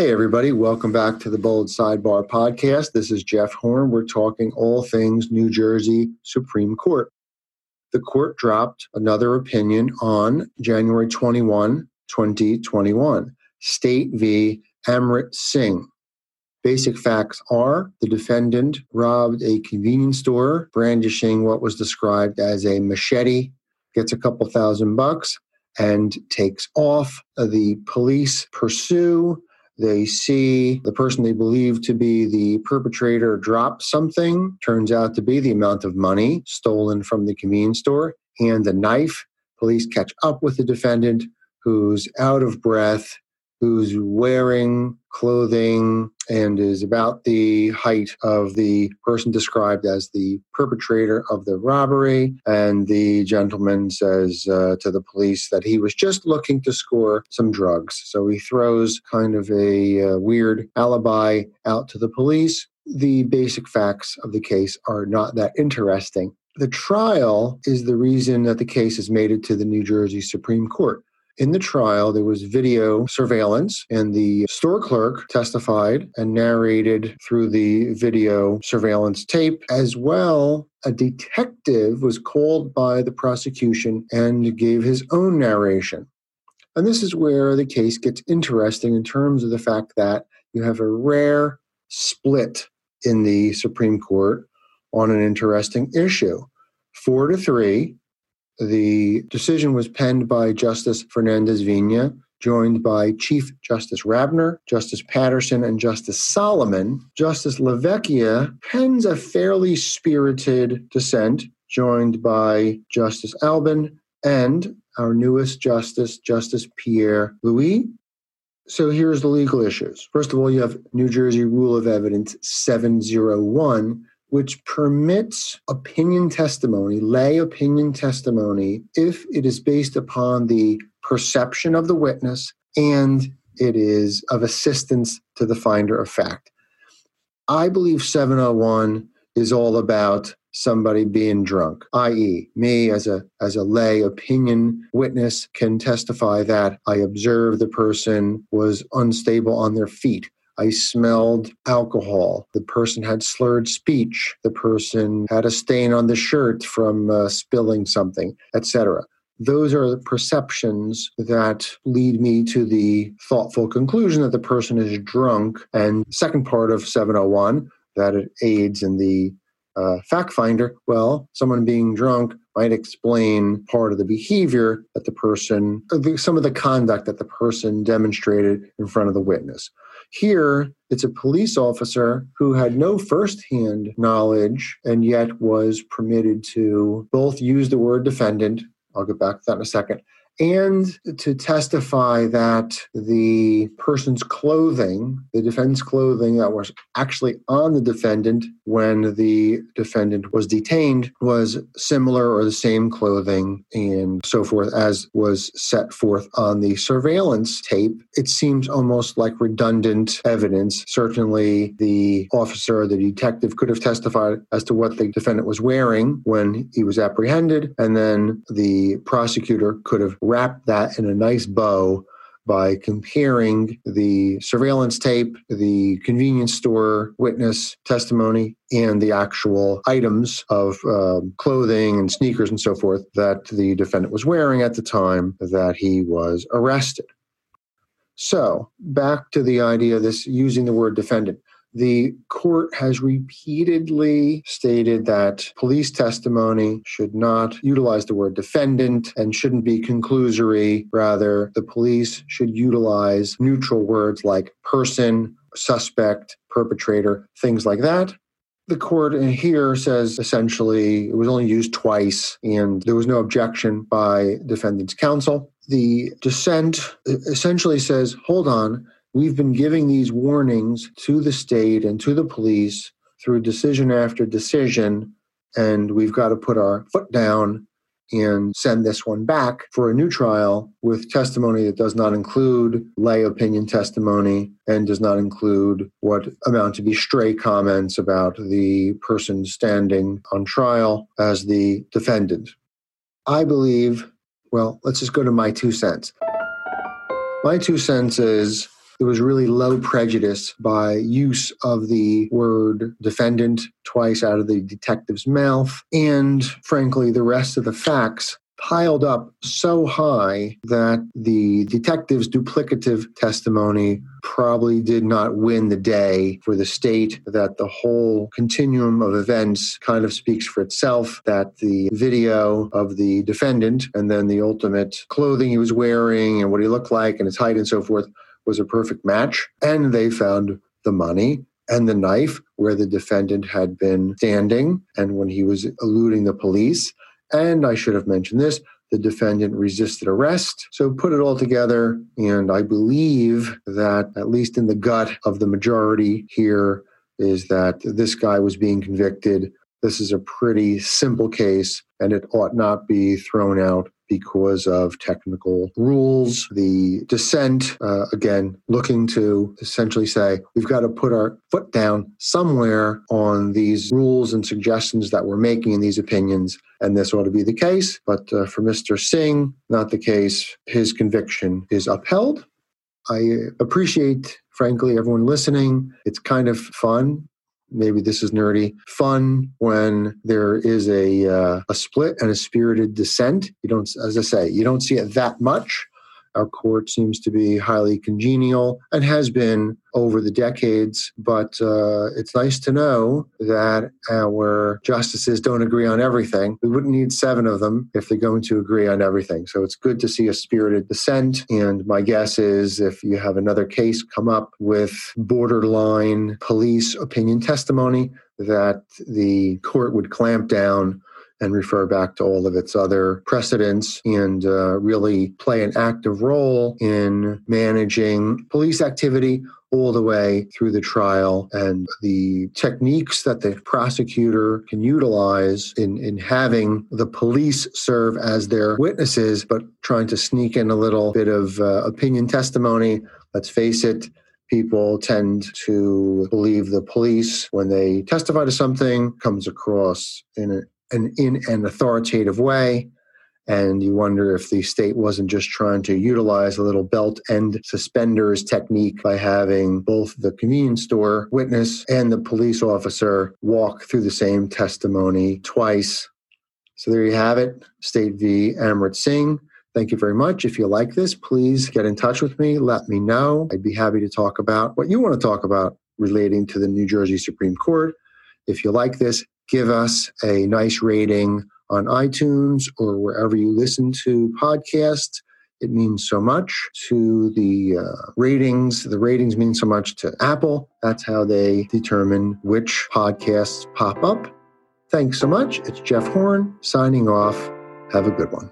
Hey, everybody, welcome back to the Bold Sidebar podcast. This is Jeff Horn. We're talking all things New Jersey Supreme Court. The court dropped another opinion on January 21, 2021, State v. Amrit Singh. Basic facts are the defendant robbed a convenience store, brandishing what was described as a machete, gets a couple thousand bucks, and takes off. The police pursue they see the person they believe to be the perpetrator drop something, turns out to be the amount of money stolen from the convenience store, and a knife. Police catch up with the defendant who's out of breath, who's wearing clothing and is about the height of the person described as the perpetrator of the robbery. And the gentleman says uh, to the police that he was just looking to score some drugs. So he throws kind of a uh, weird alibi out to the police. The basic facts of the case are not that interesting. The trial is the reason that the case has made it to the New Jersey Supreme Court. In the trial, there was video surveillance, and the store clerk testified and narrated through the video surveillance tape. As well, a detective was called by the prosecution and gave his own narration. And this is where the case gets interesting in terms of the fact that you have a rare split in the Supreme Court on an interesting issue. Four to three the decision was penned by Justice Fernandez Vina, joined by Chief Justice Rabner, Justice Patterson, and Justice Solomon. Justice LaVecchia pens a fairly spirited dissent, joined by Justice Albin and our newest justice, Justice Pierre Louis. So here's the legal issues. First of all, you have New Jersey Rule of Evidence 701, which permits opinion testimony, lay opinion testimony, if it is based upon the perception of the witness and it is of assistance to the finder of fact. I believe 701 is all about somebody being drunk i.e. me as a as a lay opinion witness can testify that i observed the person was unstable on their feet I smelled alcohol. The person had slurred speech. The person had a stain on the shirt from uh, spilling something, etc. Those are the perceptions that lead me to the thoughtful conclusion that the person is drunk. And second part of 701, that it aids in the uh, fact finder, well, someone being drunk might explain part of the behavior that the person, some of the conduct that the person demonstrated in front of the witness. Here, it's a police officer who had no firsthand knowledge and yet was permitted to both use the word defendant, I'll get back to that in a second, and to testify that the person's clothing, the defendant's clothing that was actually on the defendant when the defendant was detained, was similar or the same clothing and so forth as was set forth on the surveillance tape. It seems almost like redundant evidence. Certainly, the officer, the detective could have testified as to what the defendant was wearing when he was apprehended, and then the prosecutor could have wrap that in a nice bow by comparing the surveillance tape, the convenience store witness testimony, and the actual items of um, clothing and sneakers and so forth that the defendant was wearing at the time that he was arrested. So, back to the idea of this using the word defendant. The court has repeatedly stated that police testimony should not utilize the word defendant and shouldn't be conclusory. Rather, the police should utilize neutral words like person, suspect, perpetrator, things like that. The court here says essentially it was only used twice and there was no objection by defendant's counsel. The dissent essentially says, hold on, We've been giving these warnings to the state and to the police through decision after decision, and we've got to put our foot down and send this one back for a new trial with testimony that does not include lay opinion testimony and does not include what amount to be stray comments about the person standing on trial as the defendant. I believe, well, let's just go to my two cents. My two cents is there was really low prejudice by use of the word defendant twice out of the detective's mouth. And frankly, the rest of the facts piled up so high that the detective's duplicative testimony probably did not win the day for the state, that the whole continuum of events kind of speaks for itself, that the video of the defendant and then the ultimate clothing he was wearing and what he looked like and his height and so forth was a perfect match. And they found the money and the knife where the defendant had been standing and when he was eluding the police. And I should have mentioned this the defendant resisted arrest. So put it all together, and I believe that, at least in the gut of the majority here, is that this guy was being convicted. This is a pretty simple case, and it ought not be thrown out because of technical rules. The dissent, uh, again, looking to essentially say we've got to put our foot down somewhere on these rules and suggestions that we're making in these opinions. And this ought to be the case. But uh, for Mr. Singh, not the case. His conviction is upheld. I appreciate, frankly, everyone listening. It's kind of fun maybe this is nerdy. Fun when there is a uh, a split and a spirited dissent you don't as i say you don't see it that much our court seems to be highly congenial and has been over the decades, but uh, it's nice to know that our justices don't agree on everything. We wouldn't need seven of them if they're going to agree on everything. So it's good to see a spirited dissent. And my guess is if you have another case come up with borderline police opinion testimony, that the court would clamp down and refer back to all of its other precedents and uh, really play an active role in managing police activity all the way through the trial and the techniques that the prosecutor can utilize in, in having the police serve as their witnesses, but trying to sneak in a little bit of uh, opinion testimony. Let's face it, people tend to believe the police when they testify to something comes across in a, an, in an authoritative way. And you wonder if the state wasn't just trying to utilize a little belt and suspenders technique by having both the convenience store witness and the police officer walk through the same testimony twice. So there you have it, State v. Amrit Singh. Thank you very much. If you like this, please get in touch with me. Let me know. I'd be happy to talk about what you want to talk about relating to the New Jersey Supreme Court. If you like this, give us a nice rating on iTunes or wherever you listen to podcasts. It means so much to the uh, ratings. The ratings mean so much to Apple. That's how they determine which podcasts pop up. Thanks so much. It's Jeff Horn signing off. Have a good one.